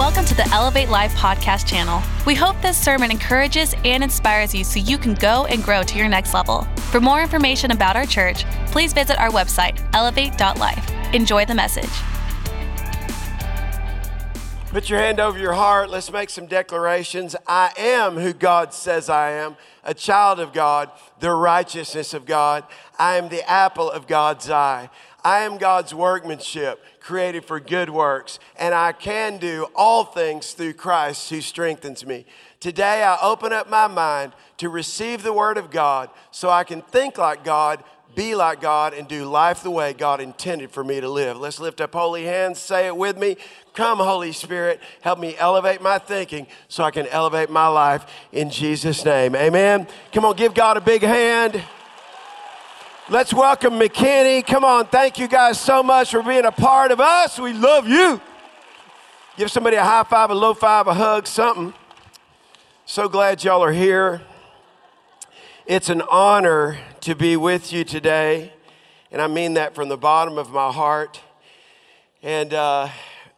Welcome to the Elevate Life podcast channel. We hope this sermon encourages and inspires you so you can go and grow to your next level. For more information about our church, please visit our website, elevate.life. Enjoy the message. Put your hand over your heart. Let's make some declarations. I am who God says I am, a child of God, the righteousness of God. I am the apple of God's eye. I am God's workmanship, created for good works, and I can do all things through Christ who strengthens me. Today, I open up my mind to receive the Word of God so I can think like God, be like God, and do life the way God intended for me to live. Let's lift up holy hands, say it with me. Come, Holy Spirit, help me elevate my thinking so I can elevate my life in Jesus' name. Amen. Come on, give God a big hand. Let's welcome McKinney. Come on, thank you guys so much for being a part of us. We love you. Give somebody a high five, a low five, a hug, something. So glad y'all are here. It's an honor to be with you today, and I mean that from the bottom of my heart. And uh,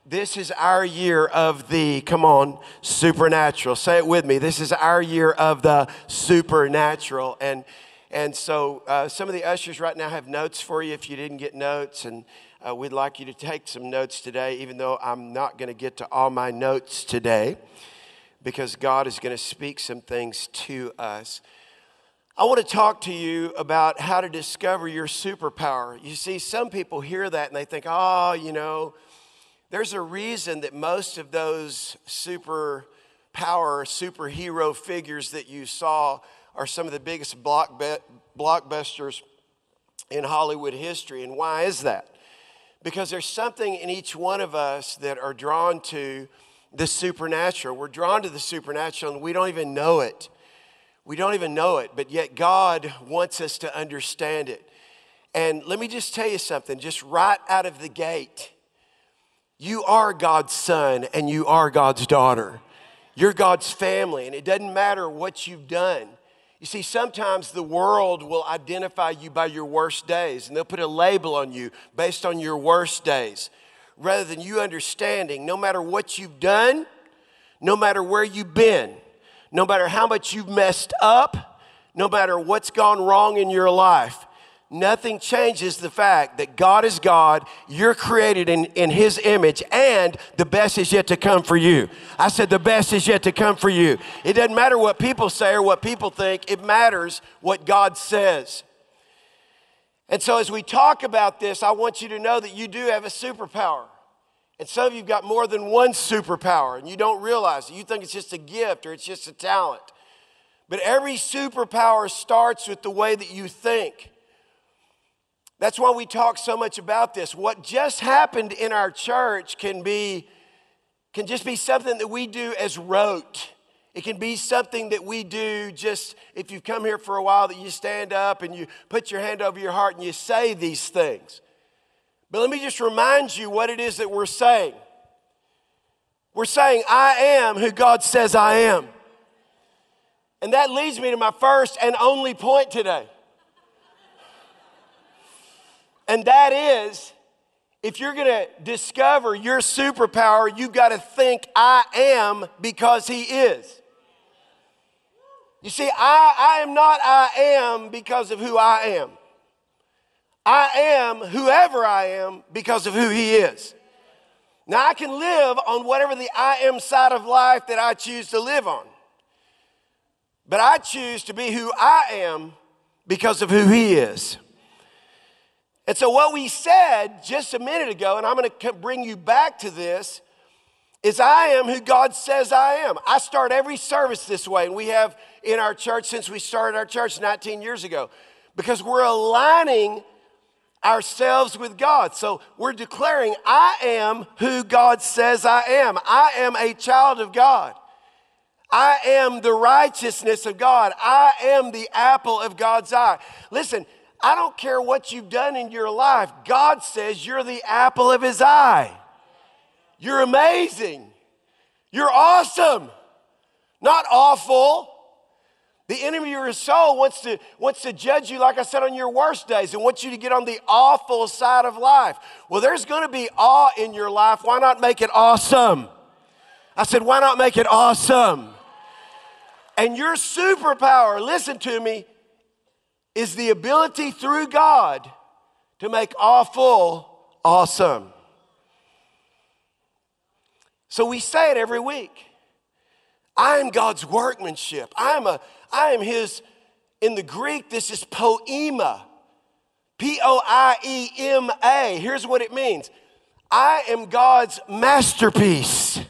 this is our year of the, come on, supernatural. Say it with me. This is our year of the supernatural. And and so uh, some of the ushers right now have notes for you if you didn't get notes. And uh, we'd like you to take some notes today, even though I'm not going to get to all my notes today, because God is going to speak some things to us. I want to talk to you about how to discover your superpower. You see, some people hear that and they think, oh, you know, there's a reason that most of those superpower, superhero figures that you saw are some of the biggest blockbusters in Hollywood history. And why is that? Because there's something in each one of us that are drawn to the supernatural. We're drawn to the supernatural and we don't even know it. We don't even know it, but yet God wants us to understand it. And let me just tell you something, just right out of the gate. You are God's son and you are God's daughter. You're God's family, and it doesn't matter what you've done. You see, sometimes the world will identify you by your worst days, and they'll put a label on you based on your worst days, rather than you understanding no matter what you've done, no matter where you've been, no matter how much you've messed up, no matter what's gone wrong in your life, nothing changes the fact that God is God, you're created in, in His image, and the best is yet to come for you. I said, the best is yet to come for you. It doesn't matter what people say or what people think, it matters what God says. And so, as we talk about this, I want you to know that you do have a superpower. And some of you have got more than one superpower, and you don't realize it. You think it's just a gift or it's just a talent. But every superpower starts with the way that you think. That's why we talk so much about this. What just happened in our church can be can just be something that we do as rote. It can be something that we do just if you've come here for a while that you stand up and you put your hand over your heart and you say these things. But let me just remind you what it is that we're saying. We're saying, I am who God says I am. And that leads me to my first and only point today. And that is if you're to discover your superpower, you've got to think, I am because He is. You see, I, I am not I am because of who I am. I am whoever I am because of who He is. Now, I can live on whatever the I am side of life that I choose to live on. But I choose to be who I am because of who He is. And so, what we said just a minute ago, and I'm going to bring you back to this, is I am who God says I am. I start every service this way, and we have in our church since we started our church 19 years ago, because we're aligning ourselves with God. So we're declaring, I am who God says I am. I am a child of God. I am the righteousness of God. I am the apple of God's eye. Listen, I don't care what you've done in your life. God says you're the apple of his eye. You're amazing. You're awesome. Not awful. The enemy of your soul wants to, wants to judge you, like I said, on your worst days and wants you to get on the awful side of life. Well, there's going to be awe in your life. Why not make it awesome? I said, why not make it awesome? And your superpower, listen to me, is the ability through God to make awful awesome. So we say it every week. I am God's workmanship. I am a I am his in the Greek this is poiema. P O I E M A. Here's what it means. I am God's masterpiece.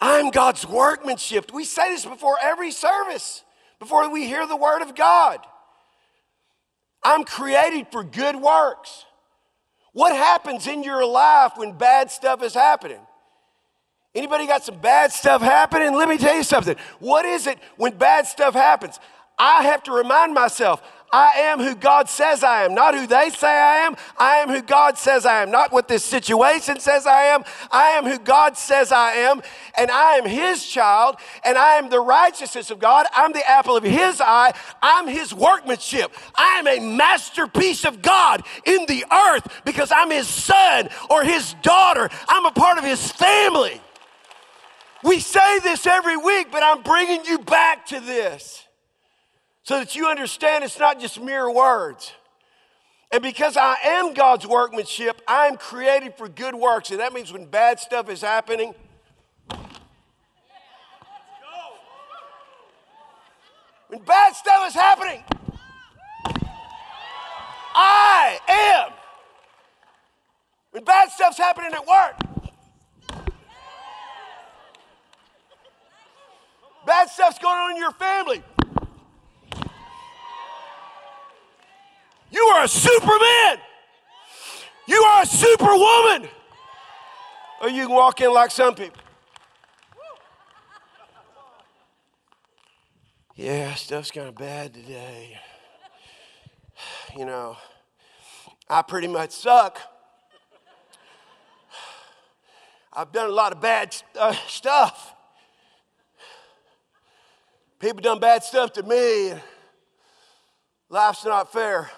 I'm God's workmanship. We say this before every service, before we hear the word of God. I'm created for good works. What happens in your life when bad stuff is happening? Anybody got some bad stuff happening? Let me tell you something. What is it when bad stuff happens? I have to remind myself I am who God says I am, not who they say I am. I am who God says I am, not what this situation says I am. I am who God says I am, and I am His child, and I am the righteousness of God. I'm the apple of His eye. I'm His workmanship. I am a masterpiece of God in the earth because I'm His son or His daughter. I'm a part of His family. We say this every week, but I'm bringing you back to this so that you understand it's not just mere words. And because I am God's workmanship, I am created for good works. And that means when bad stuff is happening, when bad stuff is happening, I am. When bad stuff's happening at work, bad stuff's going on in your family, You are superman. You are a superwoman. Or you can walk in like some people. Yeah, stuff's kind of bad today. You know, I pretty much suck. I've done a lot of bad uh, stuff. People done bad stuff to me. Life's not fair.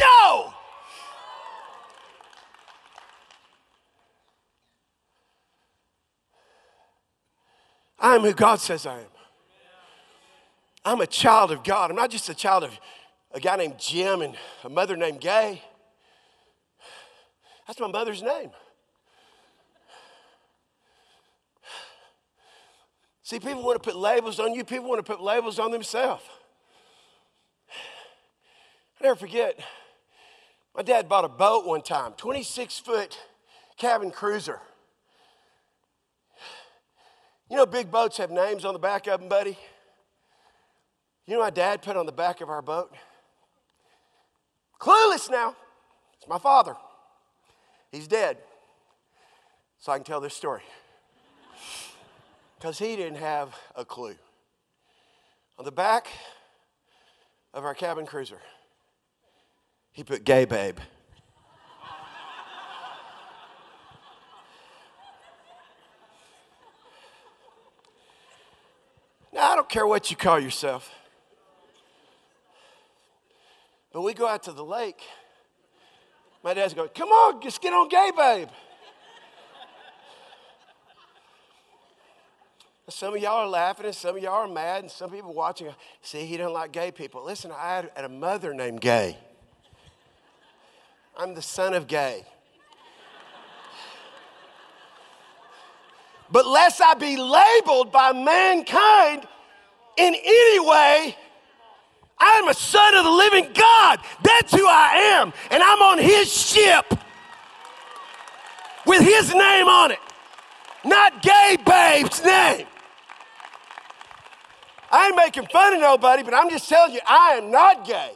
No! I am who God says I am. I'm a child of God. I'm not just a child of a guy named Jim and a mother named Gay. That's my mother's name. See, people want to put labels on you, people want to put labels on themselves. I never forget, my dad bought a boat one time, 26 foot cabin cruiser. You know, big boats have names on the back of them, buddy. You know, my dad put on the back of our boat. Clueless now. It's my father. He's dead. So I can tell this story. Because he didn't have a clue. On the back of our cabin cruiser, he put gay babe. now, I don't care what you call yourself. But we go out to the lake. My dad's going, Come on, just get on gay babe. Some of y'all are laughing and some of y'all are mad, and some people watching see he doesn't like gay people. Listen, I had a mother named Gay. I'm the son of gay. but lest I be labeled by mankind in any way, I'm a son of the living God. That's who I am. And I'm on his ship with his name on it, not gay babe's name. I ain't making fun of nobody, but I'm just telling you, I am not gay.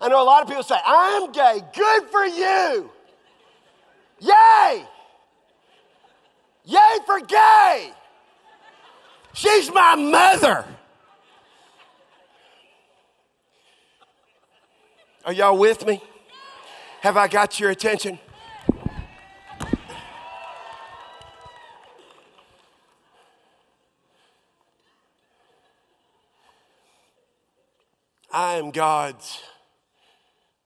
I know a lot of people say, I'm gay. Good for you. Yay. Yay for gay. She's my mother. Are y'all with me? Have I got your attention? I am God's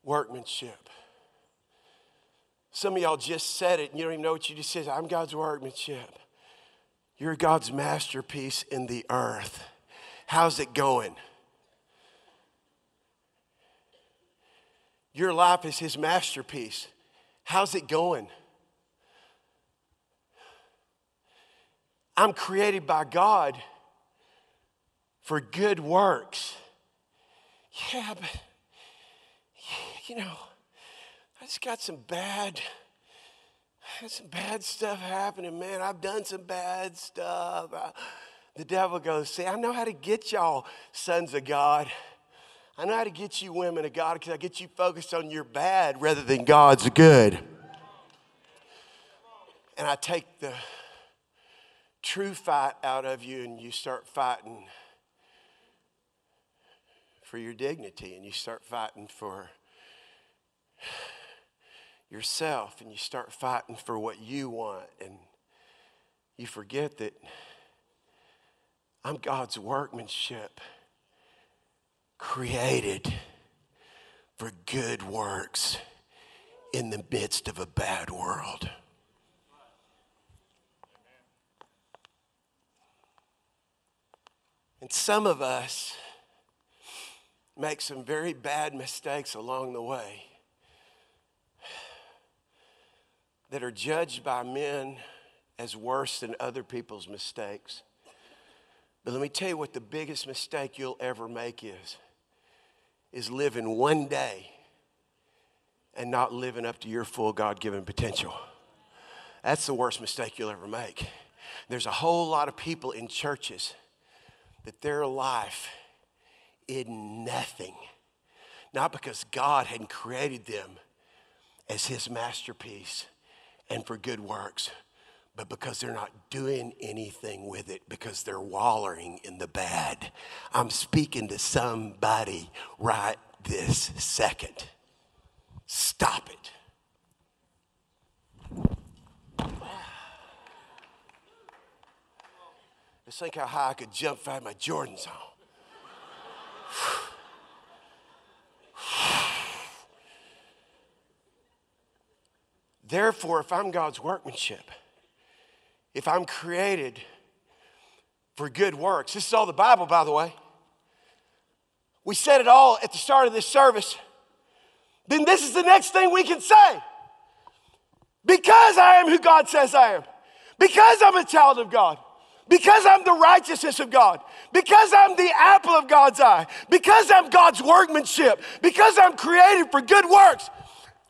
workmanship. Some of y'all just said it and you don't even know what you just said. I'm God's workmanship. You're God's masterpiece in the earth. How's it going? Your life is His masterpiece. How's it going? I'm created by God for good works. Yeah, but, you know, I just got some bad, some bad stuff happening, man. I've done some bad stuff. the devil goes, See, I know how to get y'all sons of God. I know how to get you women of God because I get you focused on your bad rather than God's good. And I take the true fight out of you and you start fighting for your dignity and you start fighting for yourself and you start fighting for what you want and you forget that I'm God's workmanship created for good works in the midst of a bad world. And some of us make some very bad mistakes along the way that are judged by men as worse than other people's mistakes. But let me tell you what the biggest mistake you'll ever make is is living one day and not living up to your full God-given potential. That's the worst mistake you'll ever make. There's a whole lot of people in churches that their life is nothing. Not because God hadn't created them as his masterpiece and for good works, but because they're not doing anything with it because they're wallowing in the bad. I'm speaking to somebody right this second. Stop it. Just think how high I could jump if I had my Jordans on. Therefore, if I'm God's workmanship, if I'm created for good works, this is all the Bible, by the way. We said it all at the start of this service. Then this is the next thing we can say. Because I am who God says I am, because I'm a child of God, because I'm the righteousness of God, because I'm the apple of God's eye, because I'm God's workmanship, because I'm created for good works,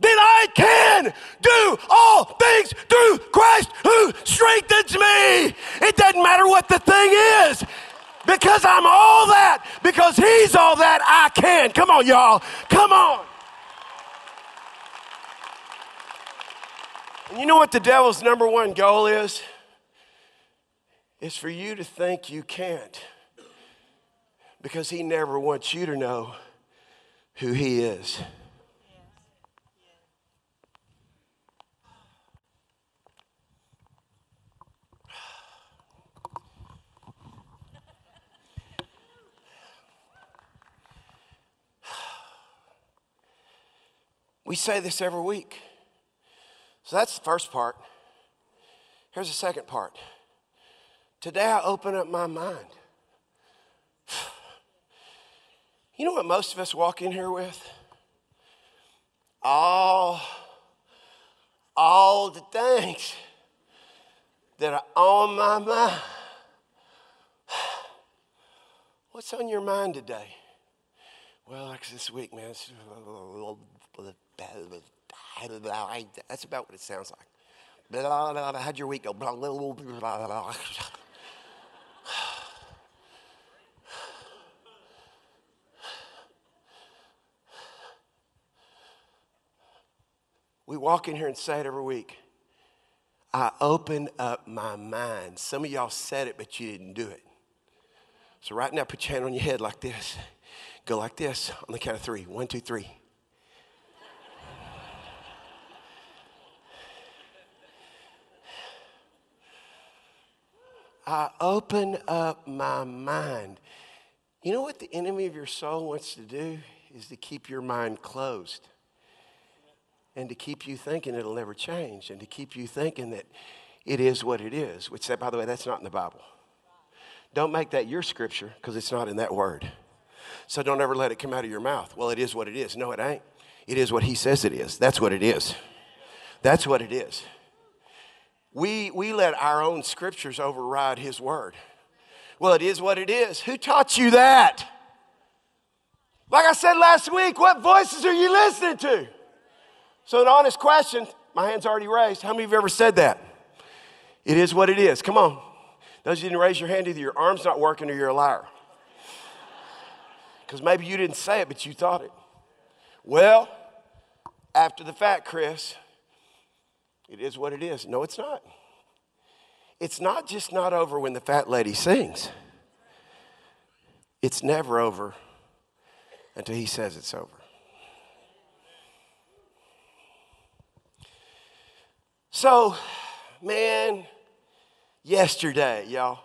then I can do all things through Christ who strengthens me. It doesn't matter what the thing is. Because I'm all that, because He's all that, I can. Come on, y'all. Come on. And you know what the devil's number one goal is? is for you to think you can't because he never wants you to know who he is. We say this every week. So that's the first part. Here's the second part. Today I open up my mind. You know what most of us walk in here with? All, all the things that are on my mind. What's on your mind today? Well, like this week, man, that's about what it sounds like. How'd your week go? We walk in here and say it every week. I open up my mind. Some of y'all said it, but you didn't do it. So right now, put your hand on your head like this. Go like this on the count of three. One, two, three. I open up my mind. You know what the enemy of your soul wants to do? Is to keep your mind closed. and to keep you thinking it'll never change and to keep you thinking that it is what it is, which, by the way, that's not in the Bible. Don't make that your scripture because it's not in that word. So don't ever let it come out of your mouth. Well, it is what it is. No, it ain't. It is what he says it is. That's what it is. That's what it is. We, we let our own scriptures override his word. Well, it is what it is. Who taught you that? Like I said last week, what voices are you listening to? So, an honest question, my hand's already raised. How many of you ever said that? It is what it is. Come on. Those you didn't raise your hand, either your arm's not working or you're a liar. Because maybe you didn't say it, but you thought it. Well, after the fact, Chris, it is what it is. No, it's not. It's not just not over when the fat lady sings, it's never over until he says it's over. So, man, yesterday, y'all.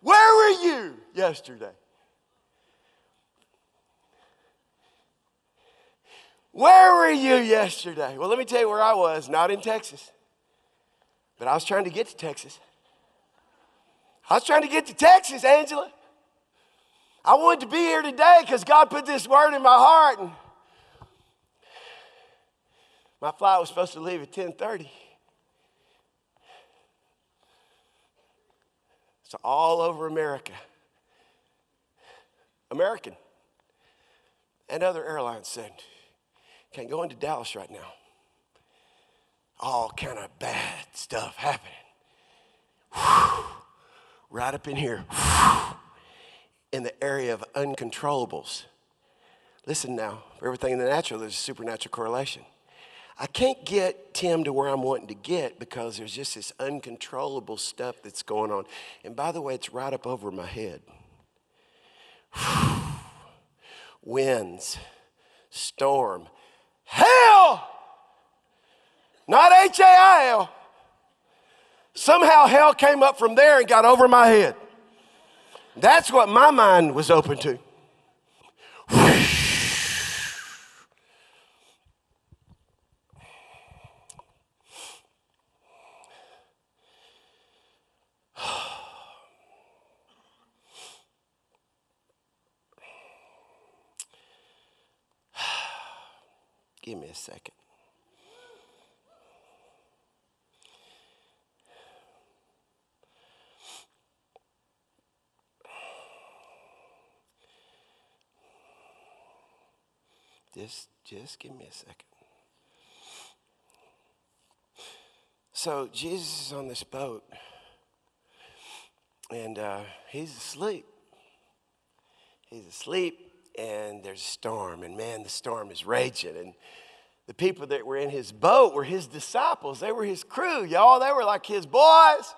Where were you yesterday? Where were you yesterday? Well, let me tell you where I was, not in Texas. But I was trying to get to Texas. I was trying to get to Texas, Angela. I wanted to be here today because God put this word in my heart. And my flight was supposed to leave at 1030. So all over America. American. And other airlines said, can't go into Dallas right now. All kind of bad stuff happening. Whew. Right up in here. Whew. In the area of uncontrollables. Listen now, for everything in the natural, there's a supernatural correlation. I can't get Tim to where I'm wanting to get because there's just this uncontrollable stuff that's going on. And by the way, it's right up over my head. Winds, storm, hell! Not H A I L. Somehow hell came up from there and got over my head. That's what my mind was open to. Second. Just, just give me a second. So Jesus is on this boat, and uh, he's asleep. He's asleep, and there's a storm, and man, the storm is raging. And the people that were in his boat were his disciples. They were his crew, y'all. They were like his boys.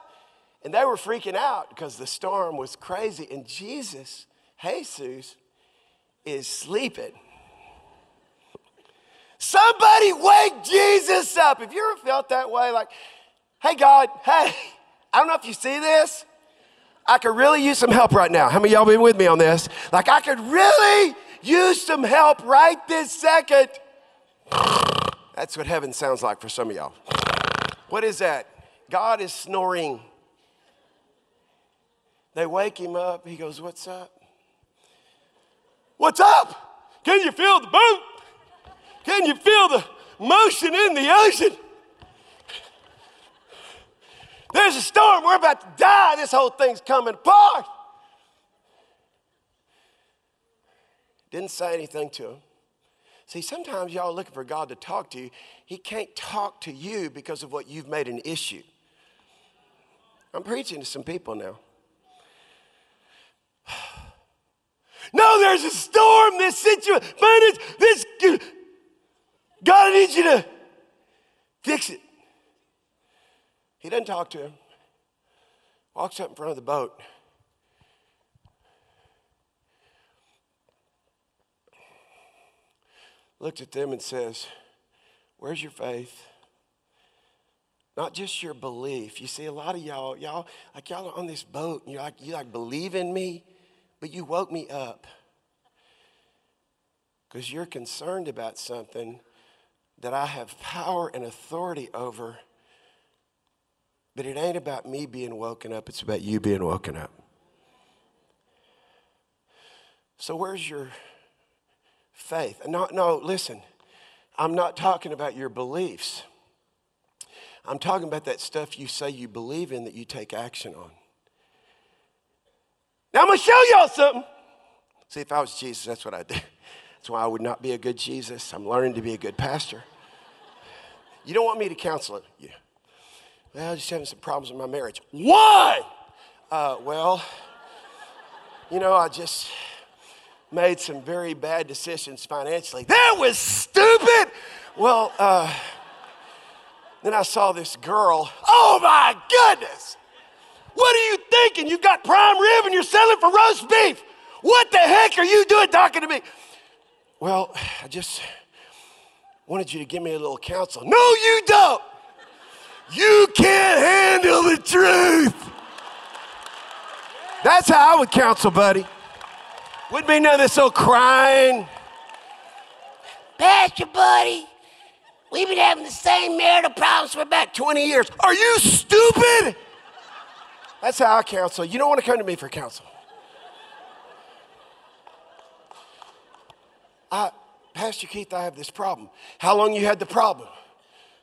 And they were freaking out because the storm was crazy. And Jesus, Jesus, is sleeping. Somebody wake Jesus up. Have you ever felt that way? Like, hey, God, hey, I don't know if you see this. I could really use some help right now. How many y'all been with me on this? Like, I could really use some help right this second. That's what heaven sounds like for some of y'all. What is that? God is snoring. They wake him up. He goes, What's up? What's up? Can you feel the boat? Can you feel the motion in the ocean? There's a storm. We're about to die. This whole thing's coming apart. Didn't say anything to him. See, sometimes y'all looking for God to talk to you. He can't talk to you because of what you've made an issue. I'm preaching to some people now. No, there's a storm, this situation, this, God, I need you to fix it. He doesn't talk to him. Walks up in front of the boat. Looks at them and says, Where's your faith? Not just your belief. You see, a lot of y'all, y'all, like y'all are on this boat, and you're like, you like believe in me, but you woke me up. Because you're concerned about something that I have power and authority over, but it ain't about me being woken up, it's about you being woken up. So, where's your faith? No, no, listen, I'm not talking about your beliefs. I'm talking about that stuff you say you believe in that you take action on. Now, I'm gonna show y'all something. See, if I was Jesus, that's what I'd do. That's why I would not be a good Jesus. I'm learning to be a good pastor. You don't want me to counsel it. Yeah. Well, just having some problems in my marriage. Why? Uh, well, you know, I just made some very bad decisions financially. That was stupid. Well, uh, then I saw this girl. Oh my goodness! What are you thinking? You've got prime rib and you're selling for roast beef. What the heck are you doing talking to me? Well, I just wanted you to give me a little counsel. No, you don't. You can't handle the truth. That's how I would counsel, buddy. Wouldn't be none of this old crying. Pastor, buddy, we've been having the same marital problems for about 20 years. Are you stupid? That's how I counsel. You don't want to come to me for counsel. I, Pastor Keith, I have this problem. How long you had the problem?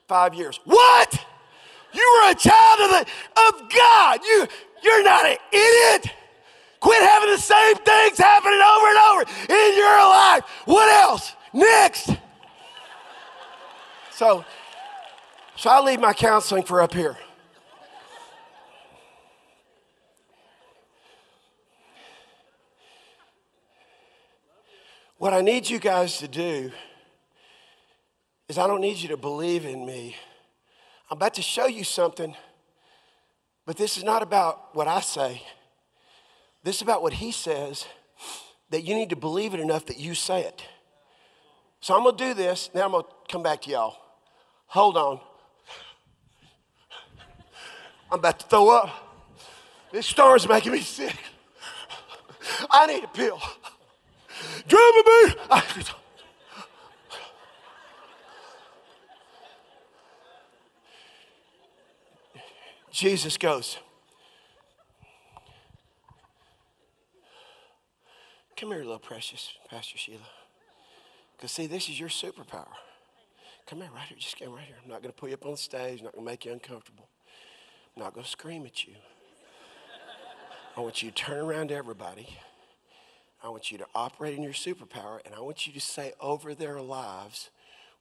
Five years. What? You were a child of, the, of God. You, you're not an idiot. Quit having the same things happening over and over in your life. What else? Next. So, so I leave my counseling for up here. What I need you guys to do is I don't need you to believe in me. I'm about to show you something, but this is not about what I say. This is about what he says that you need to believe it enough that you say it. So I'm gonna do this. Now I'm gonna come back to y'all. Hold on. I'm about to throw up. This storm's making me sick. I need a pill. Dramamine. Jesus goes, Come here, little precious, Pastor Sheila. Because, see, this is your superpower. Come here, right here. Just come right here. I'm not going to put you up on the stage. I'm not going to make you uncomfortable. I'm not going to scream at you. I want you to turn around to everybody I want you to operate in your superpower, and I want you to say over their lives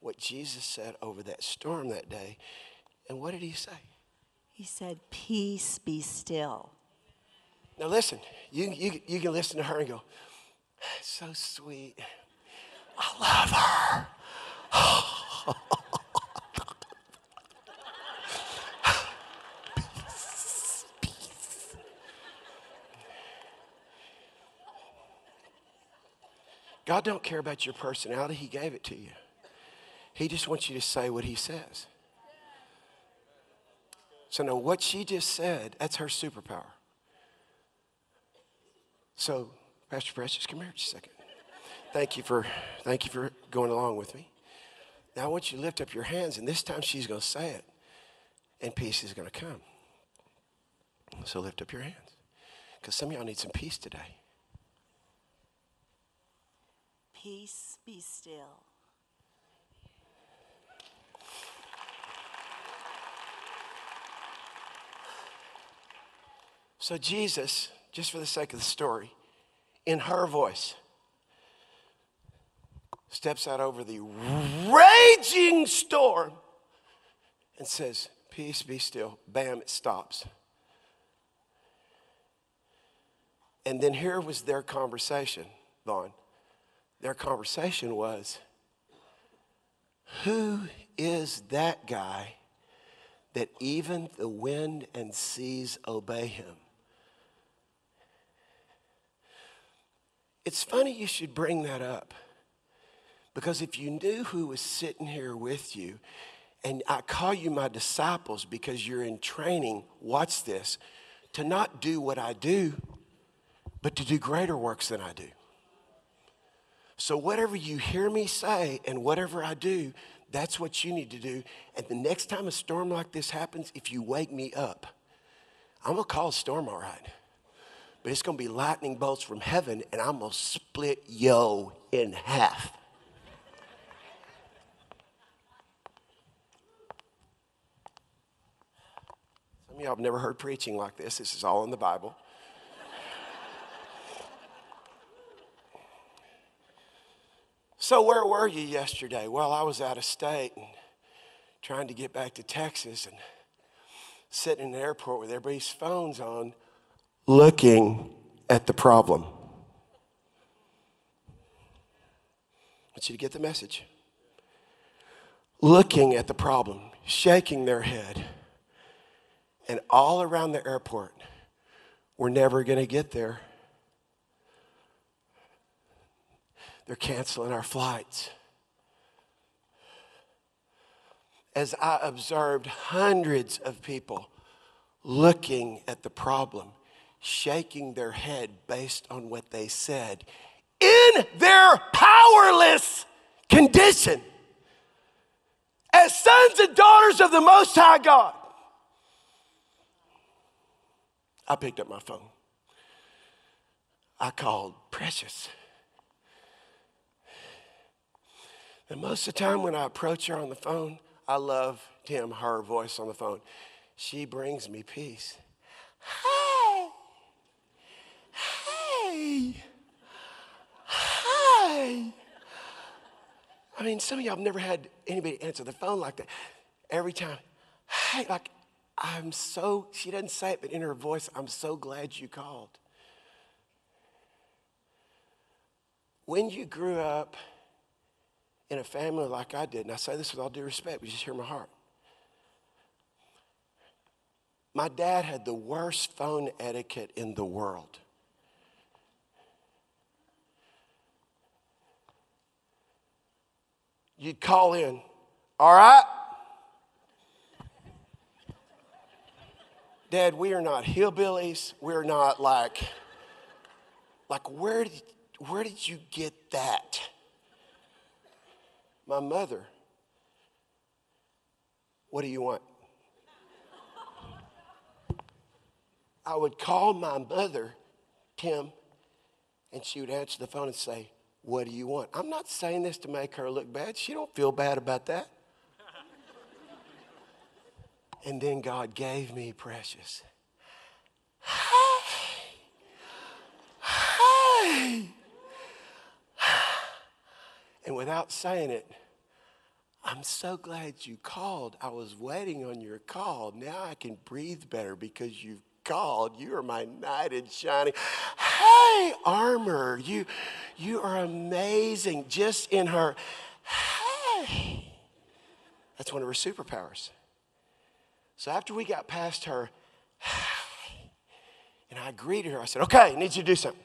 what Jesus said over that storm that day. And what did he say? He said, Peace be still. Now, listen, you, you, you can listen to her and go, So sweet. I love her. God don't care about your personality. He gave it to you. He just wants you to say what he says. So now what she just said, that's her superpower. So, Pastor Precious, come here just a second. Thank you for thank you for going along with me. Now I want you to lift up your hands, and this time she's going to say it, and peace is going to come. So lift up your hands. Because some of y'all need some peace today. Peace be still. So, Jesus, just for the sake of the story, in her voice, steps out over the raging storm and says, Peace be still. Bam, it stops. And then here was their conversation, Vaughn their conversation was Who is that guy that even the wind and seas obey him? It's funny you should bring that up because if you knew who was sitting here with you, and I call you my disciples because you're in training, watch this, to not do what I do, but to do greater works than I do. So, whatever you hear me say and whatever I do, That's what you need to do. And the next time a storm like this happens, if you wake me up, I'm gonna call a storm all right. But it's gonna be lightning bolts from heaven, and I'm gonna split yo in half. Some of y'all have never heard preaching like this. This is all in the Bible. So, where were you yesterday? Well, I was out of state and trying to get back to Texas and sitting in an airport with everybody's phones on, looking at the problem. I want you to get the message. Looking at the problem, shaking their head. And all around the airport, we're never going to get there. They're canceling our flights. As I observed hundreds of people looking at the problem, shaking their head based on what they said in their powerless condition as sons and daughters of the Most High God. I picked up my phone. I called Precious. And most of the time when I approach her on the phone, I love Tim, her voice on the phone. She brings me peace. Hey, hey. I mean, some of y'all have never had anybody answer the phone like that. Every time, hey, like, I'm so, she doesn't say it, but in her voice, I'm so glad you called. When you grew up, in a family like I did, and I say this with all due respect, but just hear my heart. My dad had the worst phone etiquette in the world. You'd call in, all right? Dad, we are not hillbillies. We're not like, like where did, where did you get that? My mother, what do you want? I would call my mother, Tim, and she would answer the phone and say, What do you want? I'm not saying this to make her look bad. She don't feel bad about that. and then God gave me precious. Hey, hey. And without saying it, I'm so glad you called. I was waiting on your call. Now I can breathe better because you've called. You are my knight in shining. Hey, armor, you, you are amazing. Just in her, hey. That's one of her superpowers. So after we got past her, and I greeted her, I said, okay, I need you to do something.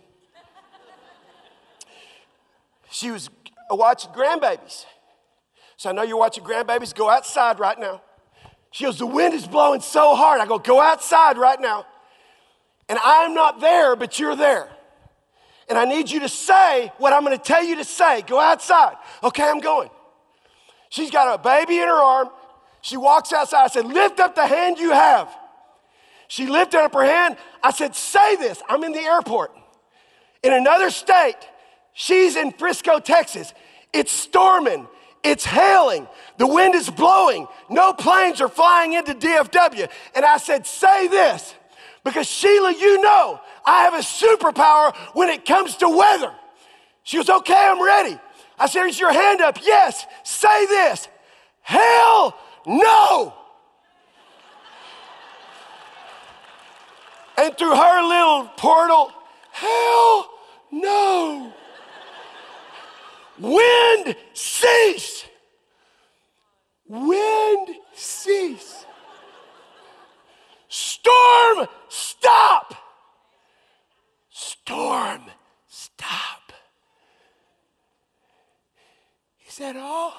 She was watching grandbabies. So I know you're watching grandbabies. Go outside right now. She goes, The wind is blowing so hard. I go, Go outside right now. And I'm not there, but you're there. And I need you to say what I'm to tell you to say. Go outside. Okay, I'm going. She's got a baby in her arm. She walks outside. I said, Lift up the hand you have. She lifted up her hand. I said, Say this. I'm in the airport in another state. She's in Frisco, Texas. It's storming. It's hailing. The wind is blowing. No planes are flying into DFW. And I said, Say this, because Sheila, you know I have a superpower when it comes to weather. She goes, Okay, I'm ready. I said, Is your hand up? Yes. Say this. Hell no. and through her little portal, hell no. Wind cease. Wind cease. Storm stop. Storm stop. Is that all?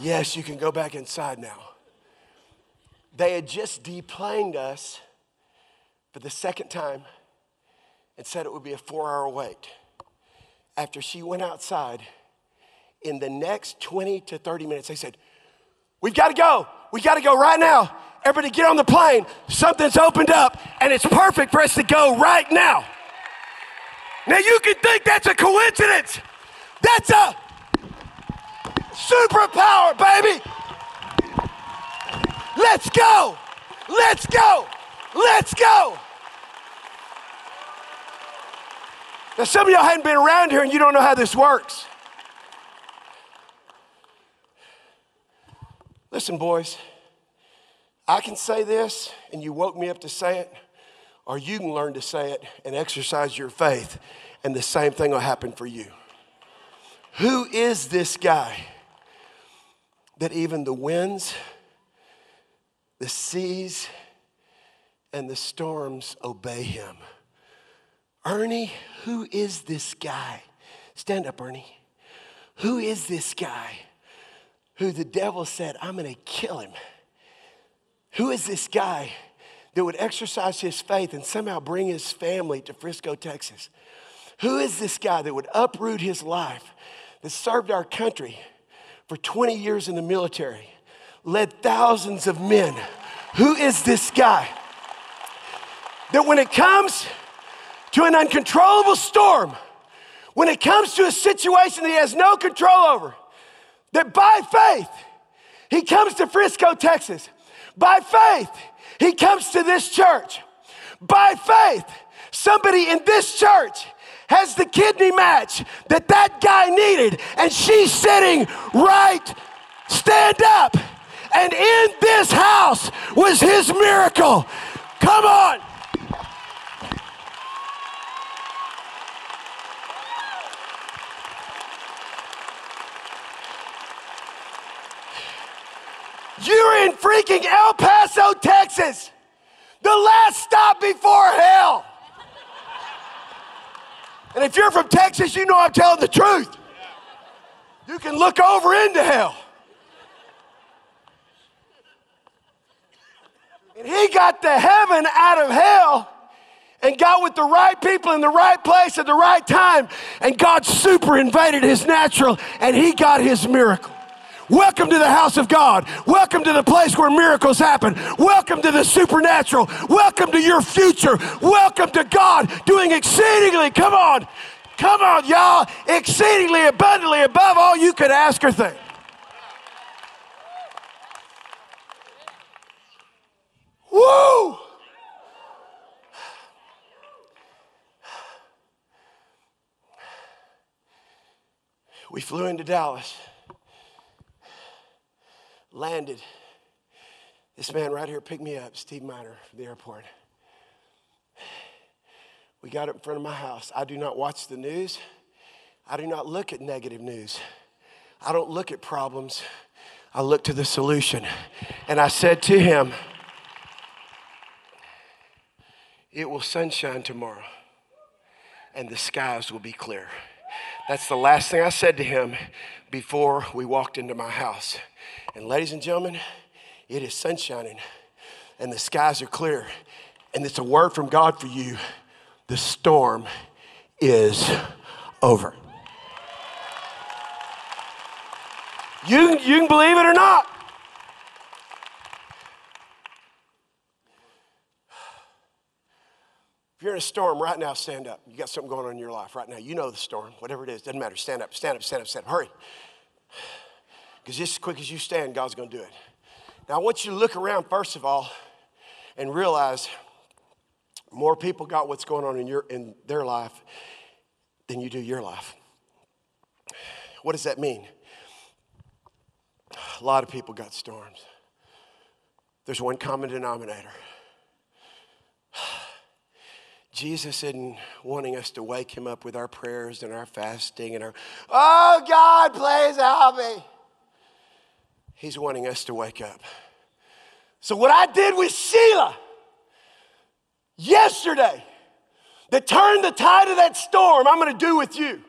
yes, you can go back inside now. They had just deplaned us for the second time and said it would be a four hour wait after she went outside In the next 20 to 30 minutes, they said, We've got to go. We've got to go right now. Everybody get on the plane. Something's opened up, and it's perfect for us to go right now. Now, you can think that's a coincidence. That's a superpower, baby. Let's go. Let's go. Let's go. Now, some of y'all hadn't been around here and you don't know how this works. Listen, boys, I can say this and you woke me up to say it, or you can learn to say it and exercise your faith, and the same thing will happen for you. Who is this guy that even the winds, the seas, and the storms obey him? Ernie, who is this guy? Stand up, Ernie. Who is this guy who the devil said, I'm gonna kill him? Who is this guy that would exercise his faith and somehow bring his family to Frisco, Texas? Who is this guy that would uproot his life, that served our country for 20 years in the military, led thousands of men? Who is this guy that when it comes to an uncontrollable storm, when it comes to a situation that he has no control over, that by faith, he comes to Frisco, Texas. By faith, he comes to this church. By faith, somebody in this church has the kidney match that that guy needed, and she's sitting right, stand up. And in this house was his miracle. Come on. You're in freaking El Paso, Texas, the last stop before hell. And if you're from Texas, you know I'm telling the truth. You can look over into hell. And he got the heaven out of hell and got with the right people in the right place at the right time. And God super invaded his natural and he got his miracle. Welcome to the house of God. Welcome to the place where miracles happen. Welcome to the supernatural. Welcome to your future. Welcome to God doing exceedingly, come on, come on, y'all, exceedingly abundantly above all you could ask or think. Woo! We flew into Dallas landed. This man right here picked me up, Steve Miner, from the airport. We got up in front of my house. I do not watch the news. I do not look at negative news. I don't look at problems. I look to the solution. And I said to him, It will sunshine tomorrow, and the skies will be clear. That's the last thing I said to him before we walked into my house. And ladies and gentlemen, it is sunshining and the skies are clear. And it's a word from God for you. The storm is over. You, you can believe it or not. If you're in a storm right now, stand up. You got something going on in your life right now. You know the storm, whatever it is, doesn't matter. Stand up, stand up, stand up, stand up. Hurry. Because just as quick as you stand, God's going to do it. Now, I want you to look around, first of all, and realize more people got what's going on in, your, in their life than you do your life. What does that mean? A lot of people got storms. There's one common denominator. Jesus isn't wanting us to wake him up with our prayers and our fasting and our, oh God, please help me. He's wanting us to wake up. So, what I did with Sheila yesterday that turned the tide of that storm, I'm gonna do with you.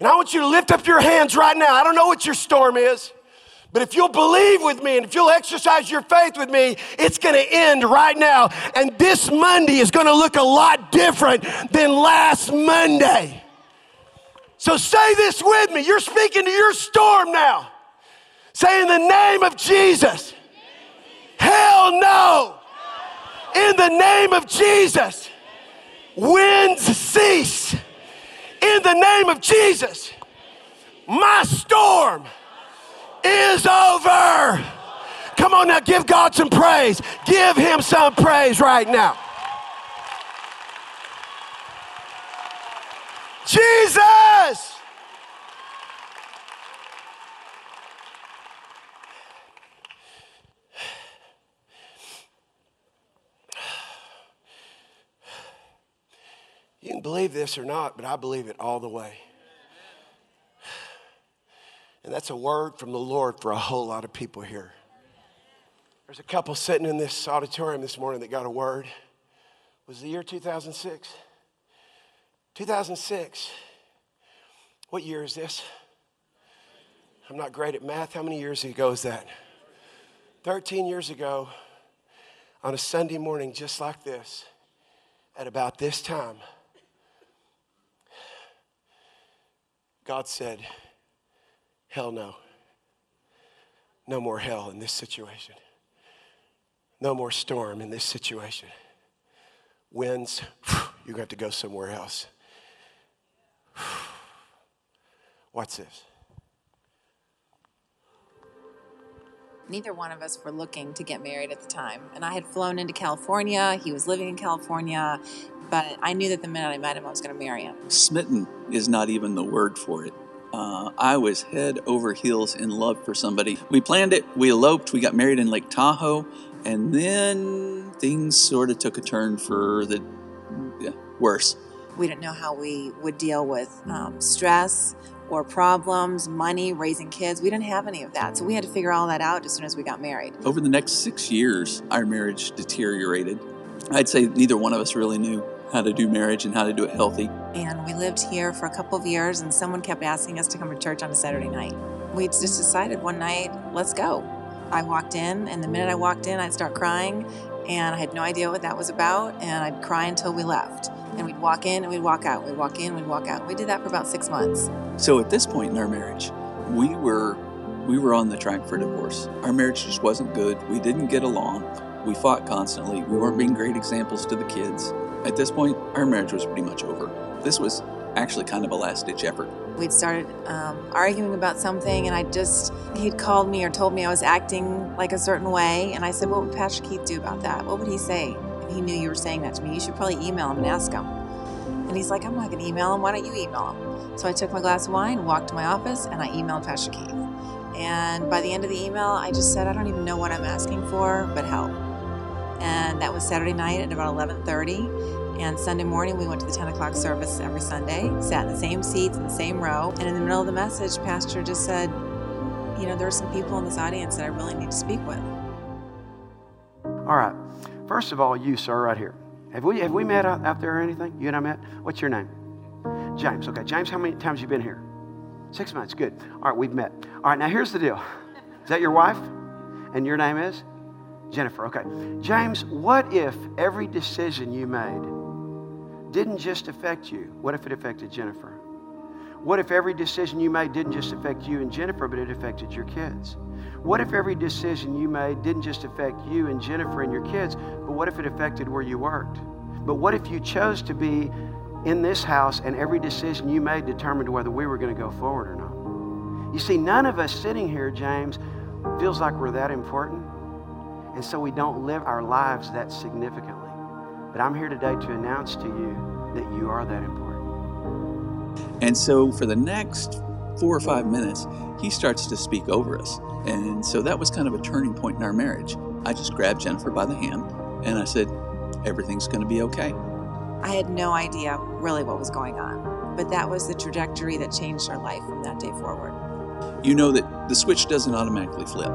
And I want you to lift up your hands right now. I don't know what your storm is, but if you'll believe with me and if you'll exercise your faith with me, it's gonna end right now. And this Monday is gonna look a lot different than last Monday. So say this with me. You're speaking to your storm now. Say in the name of Jesus. Hell no. In the name of Jesus. Winds cease. In the name of Jesus. My storm is over. Come on now, give God some praise. Give Him some praise right now. Jesus! You can believe this or not, but I believe it all the way. And that's a word from the Lord for a whole lot of people here. There's a couple sitting in this auditorium this morning that got a word. It was the year 2006? 2006. What year is this? I'm not great at math. How many years ago is that? 13 years ago, on a Sunday morning just like this, at about this time, God said, Hell no. No more hell in this situation. No more storm in this situation. Winds, you're going to have to go somewhere else. What's this? Neither one of us were looking to get married at the time. And I had flown into California. He was living in California. But I knew that the minute I met him, I was going to marry him. Smitten is not even the word for it. Uh, I was head over heels in love for somebody. We planned it, we eloped, we got married in Lake Tahoe, and then things sort of took a turn for the yeah, worse. We didn't know how we would deal with um, stress or problems, money, raising kids. We didn't have any of that. So we had to figure all that out as soon as we got married. Over the next six years, our marriage deteriorated. I'd say neither one of us really knew how to do marriage and how to do it healthy. And we lived here for a couple of years, and someone kept asking us to come to church on a Saturday night. We just decided one night, let's go. I walked in, and the minute I walked in, I'd start crying, and I had no idea what that was about, and I'd cry until we left. And we'd walk in and we'd walk out. We'd walk in, we'd walk out. We did that for about six months. So at this point in our marriage, we were we were on the track for divorce. Our marriage just wasn't good. We didn't get along. We fought constantly. We weren't being great examples to the kids. At this point, our marriage was pretty much over. This was actually kind of a last ditch effort. We'd started um, arguing about something, and I just, he'd called me or told me I was acting like a certain way. And I said, What would Pastor Keith do about that? What would he say? if he knew you were saying that to me. You should probably email him and ask him. And he's like, I'm not going to email him. Why don't you email him? So I took my glass of wine, walked to my office, and I emailed Pastor Keith. And by the end of the email, I just said, I don't even know what I'm asking for, but help. And that was Saturday night at about 11:30. And Sunday morning, we went to the 10 o'clock service every Sunday, sat in the same seats in the same row. And in the middle of the message, Pastor just said, You know, there are some people in this audience that I really need to speak with. All right. First of all, you, sir, right here. Have we, have we met out, out there or anything? You and I met? What's your name? James. Okay. James, how many times you been here? Six months. Good. All right, we've met. All right, now here's the deal. Is that your wife? And your name is? Jennifer. Okay. James, what if every decision you made didn't just affect you? What if it affected Jennifer? What if every decision you made didn't just affect you and Jennifer, but it affected your kids? What if every decision you made didn't just affect you and Jennifer and your kids, but what if it affected where you worked? But what if you chose to be in this house and every decision you made determined whether we were going to go forward or not? You see, none of us sitting here, James, feels like we're that important. And so we don't live our lives that significantly. But I'm here today to announce to you that you are that important. And so for the next four or five minutes, he starts to speak over us. And so that was kind of a turning point in our marriage. I just grabbed Jennifer by the hand and I said, Everything's going to be okay. I had no idea really what was going on, but that was the trajectory that changed our life from that day forward. You know that the switch doesn't automatically flip,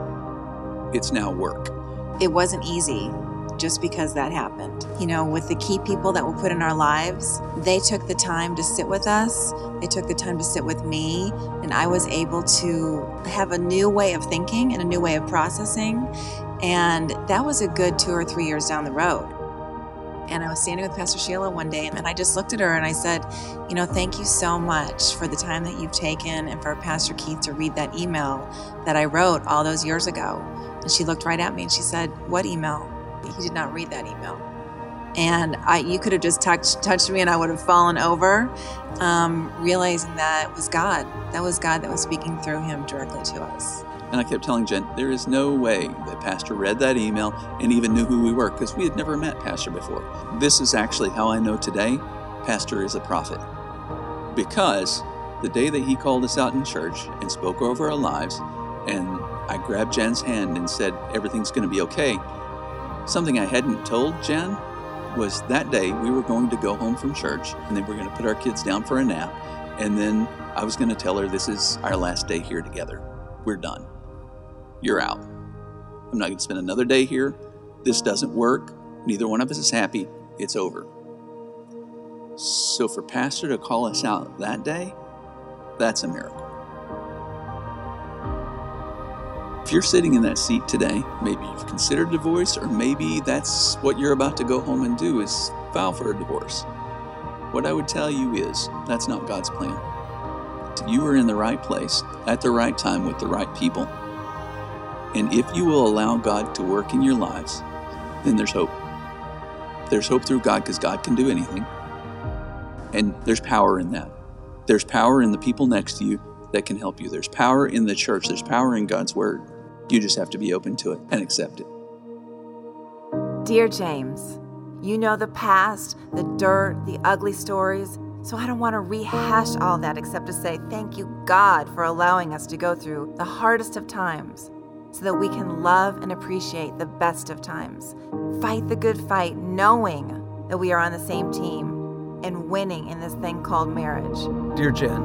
it's now work. It wasn't easy just because that happened. You know, with the key people that were put in our lives, they took the time to sit with us. They took the time to sit with me, and I was able to have a new way of thinking and a new way of processing. And that was a good two or three years down the road. And I was standing with Pastor Sheila one day, and I just looked at her and I said, You know, thank you so much for the time that you've taken and for Pastor Keith to read that email that I wrote all those years ago. And she looked right at me and she said, What email? He did not read that email. And I, you could have just touched, touched me and I would have fallen over, um, realizing that was God. That was God that was speaking through him directly to us. And I kept telling Jen, there is no way that Pastor read that email and even knew who we were because we had never met Pastor before. This is actually how I know today Pastor is a prophet. Because the day that he called us out in church and spoke over our lives, and I grabbed Jen's hand and said, Everything's going to be okay, something I hadn't told Jen was that day we were going to go home from church and then we are going to put our kids down for a nap. And then I was going to tell her, This is our last day here together. We're done you're out. I'm not going to spend another day here. This doesn't work. Neither one of us is happy. It's over. So for Pastor to call us out that day, that's a miracle. If you're sitting in that seat today, maybe you've considered divorce, or maybe that's what you're about to go home and do is file for a divorce. What I would tell you is that's not God's plan. You are in the right place at the right time with the right people and if you will allow God to work in your lives, then there's hope. There's hope through God because God can do anything. And there's power in that. There's power in the people next to you that can help you. There's power in the church. There's power in God's word. You just have to be open to it and accept it. Dear James, you know the past, the dirt, the ugly stories. So I don't want to rehash all that except to say thank you, God, for allowing us to go through the hardest of times so that we can love and appreciate the best of times. Fight the good fight, knowing that we are on the same team and winning in this thing called marriage. Dear Jen,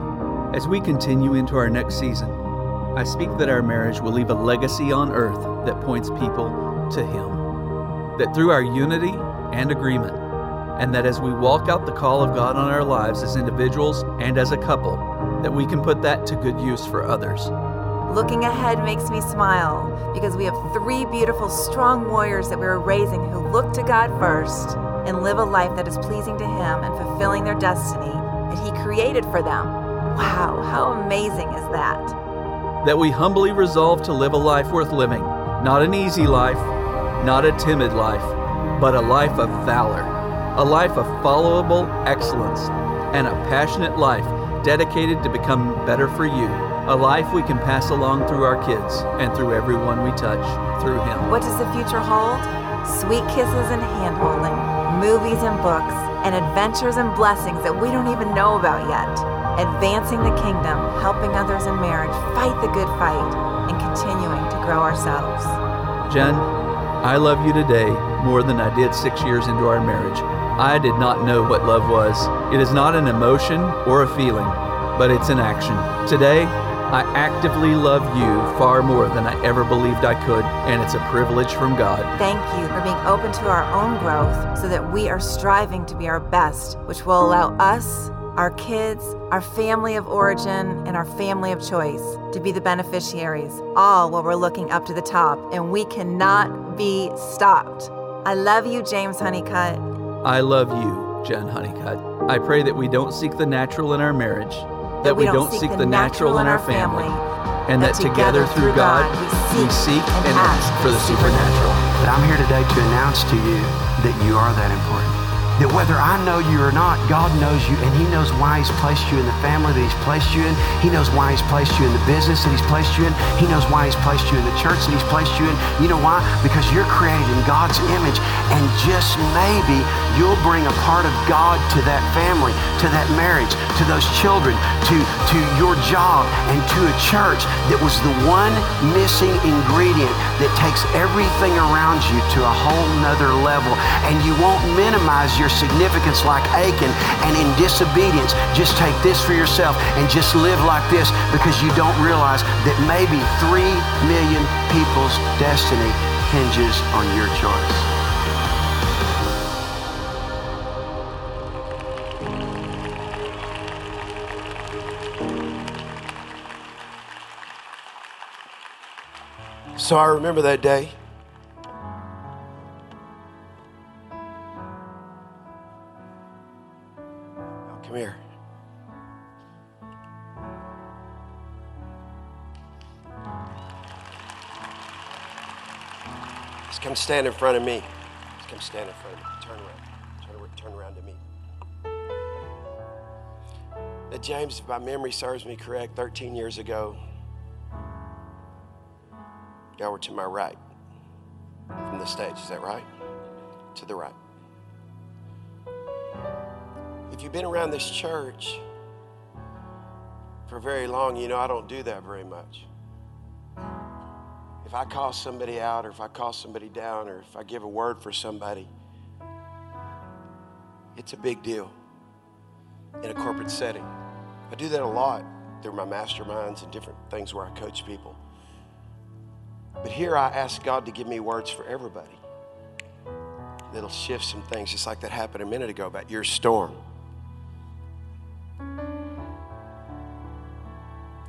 as we continue into our next season, I speak that our marriage will leave a legacy on earth that points people to Him. That through our unity and agreement, and that as we walk out the call of God on our lives as individuals and as a couple, that we can put that to good use for others. Looking ahead makes me smile because we have three beautiful, strong warriors that we are raising who look to God first and live a life that is pleasing to Him and fulfilling their destiny that He created for them. Wow, how amazing is that? That we humbly resolve to live a life worth living, not an easy life, not a timid life, but a life of valor, a life of followable excellence, and a passionate life dedicated to become better for you a life we can pass along through our kids and through everyone we touch through Him. What does the future hold? Sweet kisses and hand holding, movies and books, and adventures and blessings that we don't even know about yet. Advancing the kingdom, helping others in marriage, fight the good fight, and continuing to grow ourselves. Jen, I love you today more than I did six years into our marriage. I did not know what love was. It is not an emotion or a feeling, but it's an action. Today, I actively love you far more than I ever believed I could, and it's a privilege from God. Thank you for being open to our own growth so that we are striving to be our best, which will allow us, our kids, our family of origin, and our family of choice to be the beneficiaries, all while we're looking up to the top, and we cannot be stopped. I love you, James Honeycutt. I love you, Jen Honeycutt. I pray that we don't seek the natural in our marriage that, we, don't, seek, the natural in our family, and that, together through God we seek and ask for the supernatural. But I'm here today to announce to you that you are that important that whether I know you or not, God knows you and He knows why He's placed you in the family that He's placed you in. He knows why He's placed you in the business that He's placed you in. He knows why He's placed you in the church that He's placed you in. You know why? Because you're created in God's image and just maybe you'll bring a part of God to that family, to that marriage, to those children, to, to your job, and to a church that was the one missing ingredient that takes everything around you to a whole nother level. And you won't minimize your significance like Achan and in disobedience, just take this for yourself and just live like this because you don't realize that maybe three million people's destiny hinges on your choice. So I remember that day. Stand in front of me. Just come stand in front of me. Turn around. Turn, around- turn around to me. Now, James, if my memory serves me correct, 13 years ago, y'all were to my right from the stage. Is that right? To the right. If you've been around this church for very long, you know I don't do that very much. If I call somebody out, or if I call somebody down, or if I give a word for somebody, it's a big deal in a corporate setting. I do that a lot through my masterminds and different things where I coach people. But here I ask God to give me words for everybody that'll shift some things, just like that happened a minute ago about your storm.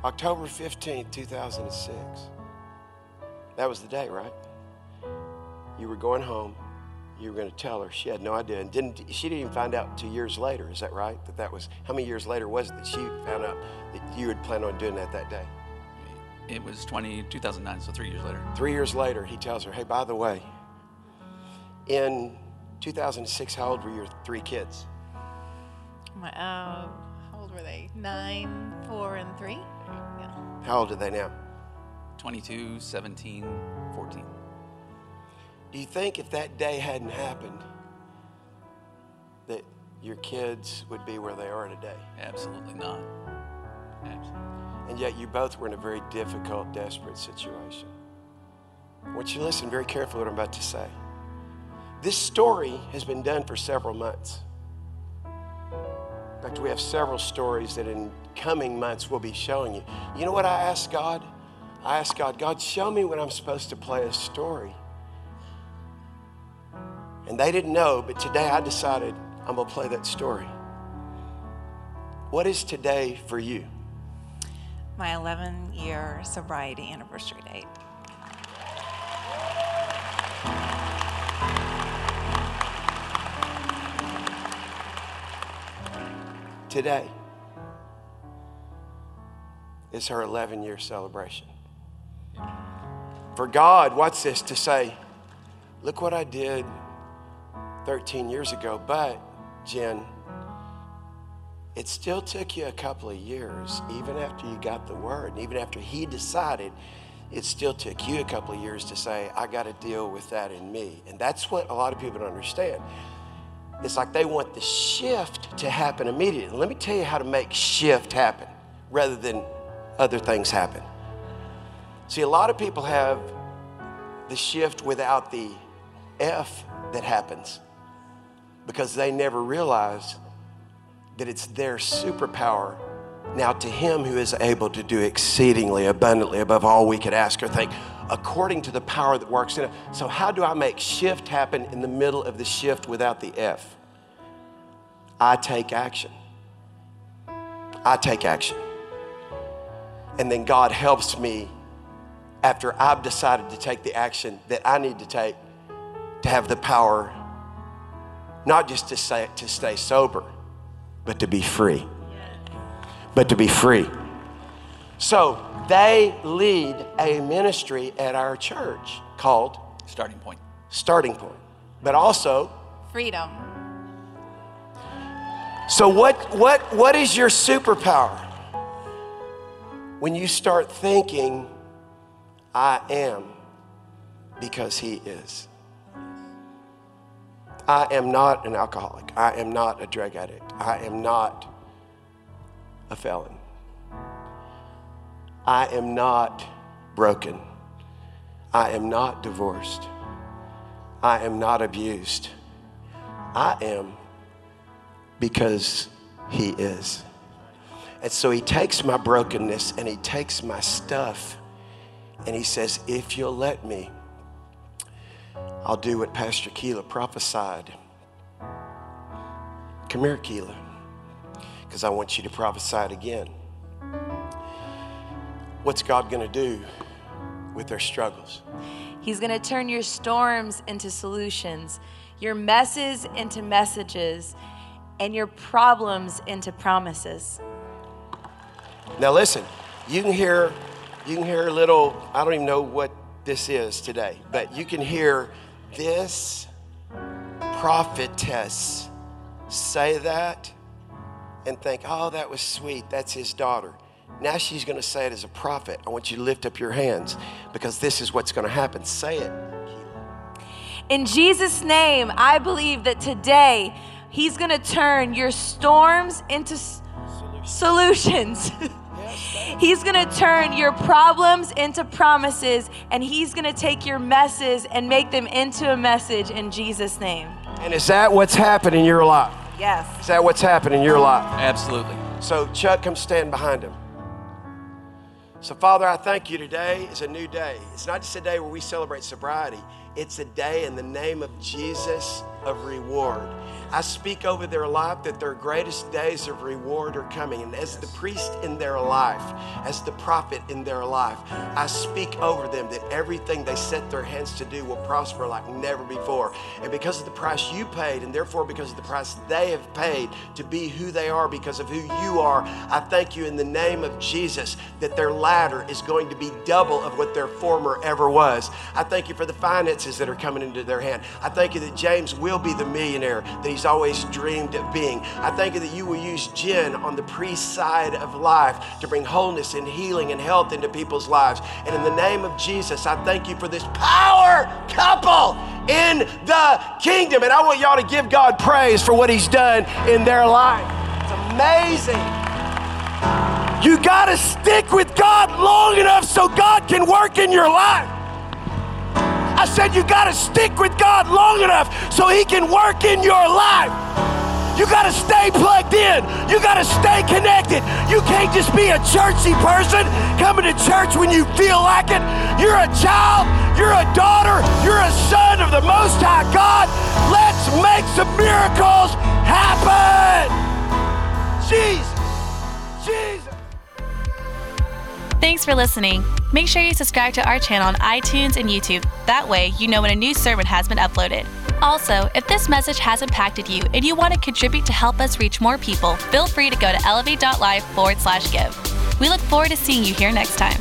October 15th, 2006. That was the day, right? You were going home. You were going to tell her. She had no idea, and didn't. She didn't even find out two years later. Is that right? That that was how many years later was it that she found out that you had planned on doing that that day? It was 20, 2009, so three years later. Three years later, he tells her, "Hey, by the way, in 2006, how old were your three kids?" My, uh, how old were they? Nine, four, and three? Yeah. How old are they now? 22, 17, 14. Do you think if that day hadn't happened, that your kids would be where they are today? Absolutely not. Absolutely. And yet you both were in a very difficult, desperate situation. I want you to listen very carefully to what I'm about to say. This story has been done for several months. In fact, we have several stories that in coming months we'll be showing you. You know what I asked God? I asked God, God, show me when I'm supposed to play a story. And they didn't know, but today I decided I'm going to play that story. What is today for you? My 11 year sobriety anniversary date. Today is her 11 year celebration. For God, what's this to say? Look what I did 13 years ago, but Jen, it still took you a couple of years, even after you got the word, and even after he decided, it still took you a couple of years to say, I got to deal with that in me. And that's what a lot of people don't understand. It's like they want the shift to happen immediately. Let me tell you how to make shift happen rather than other things happen. See, a lot of people have the shift without the F that happens because they never realize that it's their superpower now to him who is able to do exceedingly abundantly above all we could ask or think according to the power that works in it. So how do i make shift happen in the middle of the shift without the f? I take action. I take action. And then god helps me after i've decided to take the action that i need to take to have the power not just to, say, to stay sober but to be free. But to be free. So they lead a ministry at our church called Starting point. Starting Point, but also. Freedom. So what what what is your superpower? When you start thinking, I am because he is. I am not an alcoholic. I am not a drug addict. I am not a felon. I am not broken. I am not divorced. I am not abused. I am because He is. And so He takes my brokenness and He takes my stuff and He says, If you'll let me, I'll do what Pastor Keela prophesied. Come here, Keela, because I want you to prophesy it again. What's God going to do with their struggles? He's going to turn your storms into solutions, your messes into messages, and your problems into promises. Now listen, you can hear you can hear a little I don't even know what this is today, but you can hear this prophetess say that and think, "Oh, that was sweet. That's his daughter." Now she's going to say it as a prophet. I want you to lift up your hands because this is what's going to happen. Say it. In Jesus' name, I believe that today He's going to turn your storms into s- solutions. he's going to turn your problems into promises, and He's going to take your messes and make them into a message in Jesus' name. And is that what's happening in your life? Yes. Is that what's happening in your life? Absolutely. So, Chuck, come stand behind him. So, Father, I thank you today is a new day. It's not just a day where we celebrate sobriety, it's a day in the name of Jesus of reward. I speak over their life that their greatest days of reward are coming. And as the priest in their life, as the prophet in their life, I speak over them that everything they set their hands to do will prosper like never before. And because of the price you paid, and therefore because of the price they have paid to be who they are because of who you are, I thank you in the name of Jesus that their ladder is going to be double of what their former ever was. I thank you for the finances that are coming into their hand. I thank you that James will be the millionaire that he's always dreamed of being. I thank you that you will use Jen on the priest side of life to bring wholeness and healing and health into people's lives. And in the name of Jesus, I thank you for this power couple in the kingdom. And I want y'all to give God praise for what he's done in their life. It's amazing. You got to stick with God long enough so God can work in your life. I said you got to stick with God long enough so He can work in your life. You got to stay plugged in. You got to stay connected. You can't just be a churchy person coming to church when you feel like it. You're a child. You're a daughter. You're a son of the Most High God. Let's make some miracles happen. Jesus. Jesus. Thanks for listening. Make sure you subscribe to our channel on iTunes and YouTube. That way, you know when a new sermon has been uploaded. Also, if this message has impacted you and you want to contribute to help us reach more people, feel free to go to elevate.life forward slash give. We look forward to seeing you here next time.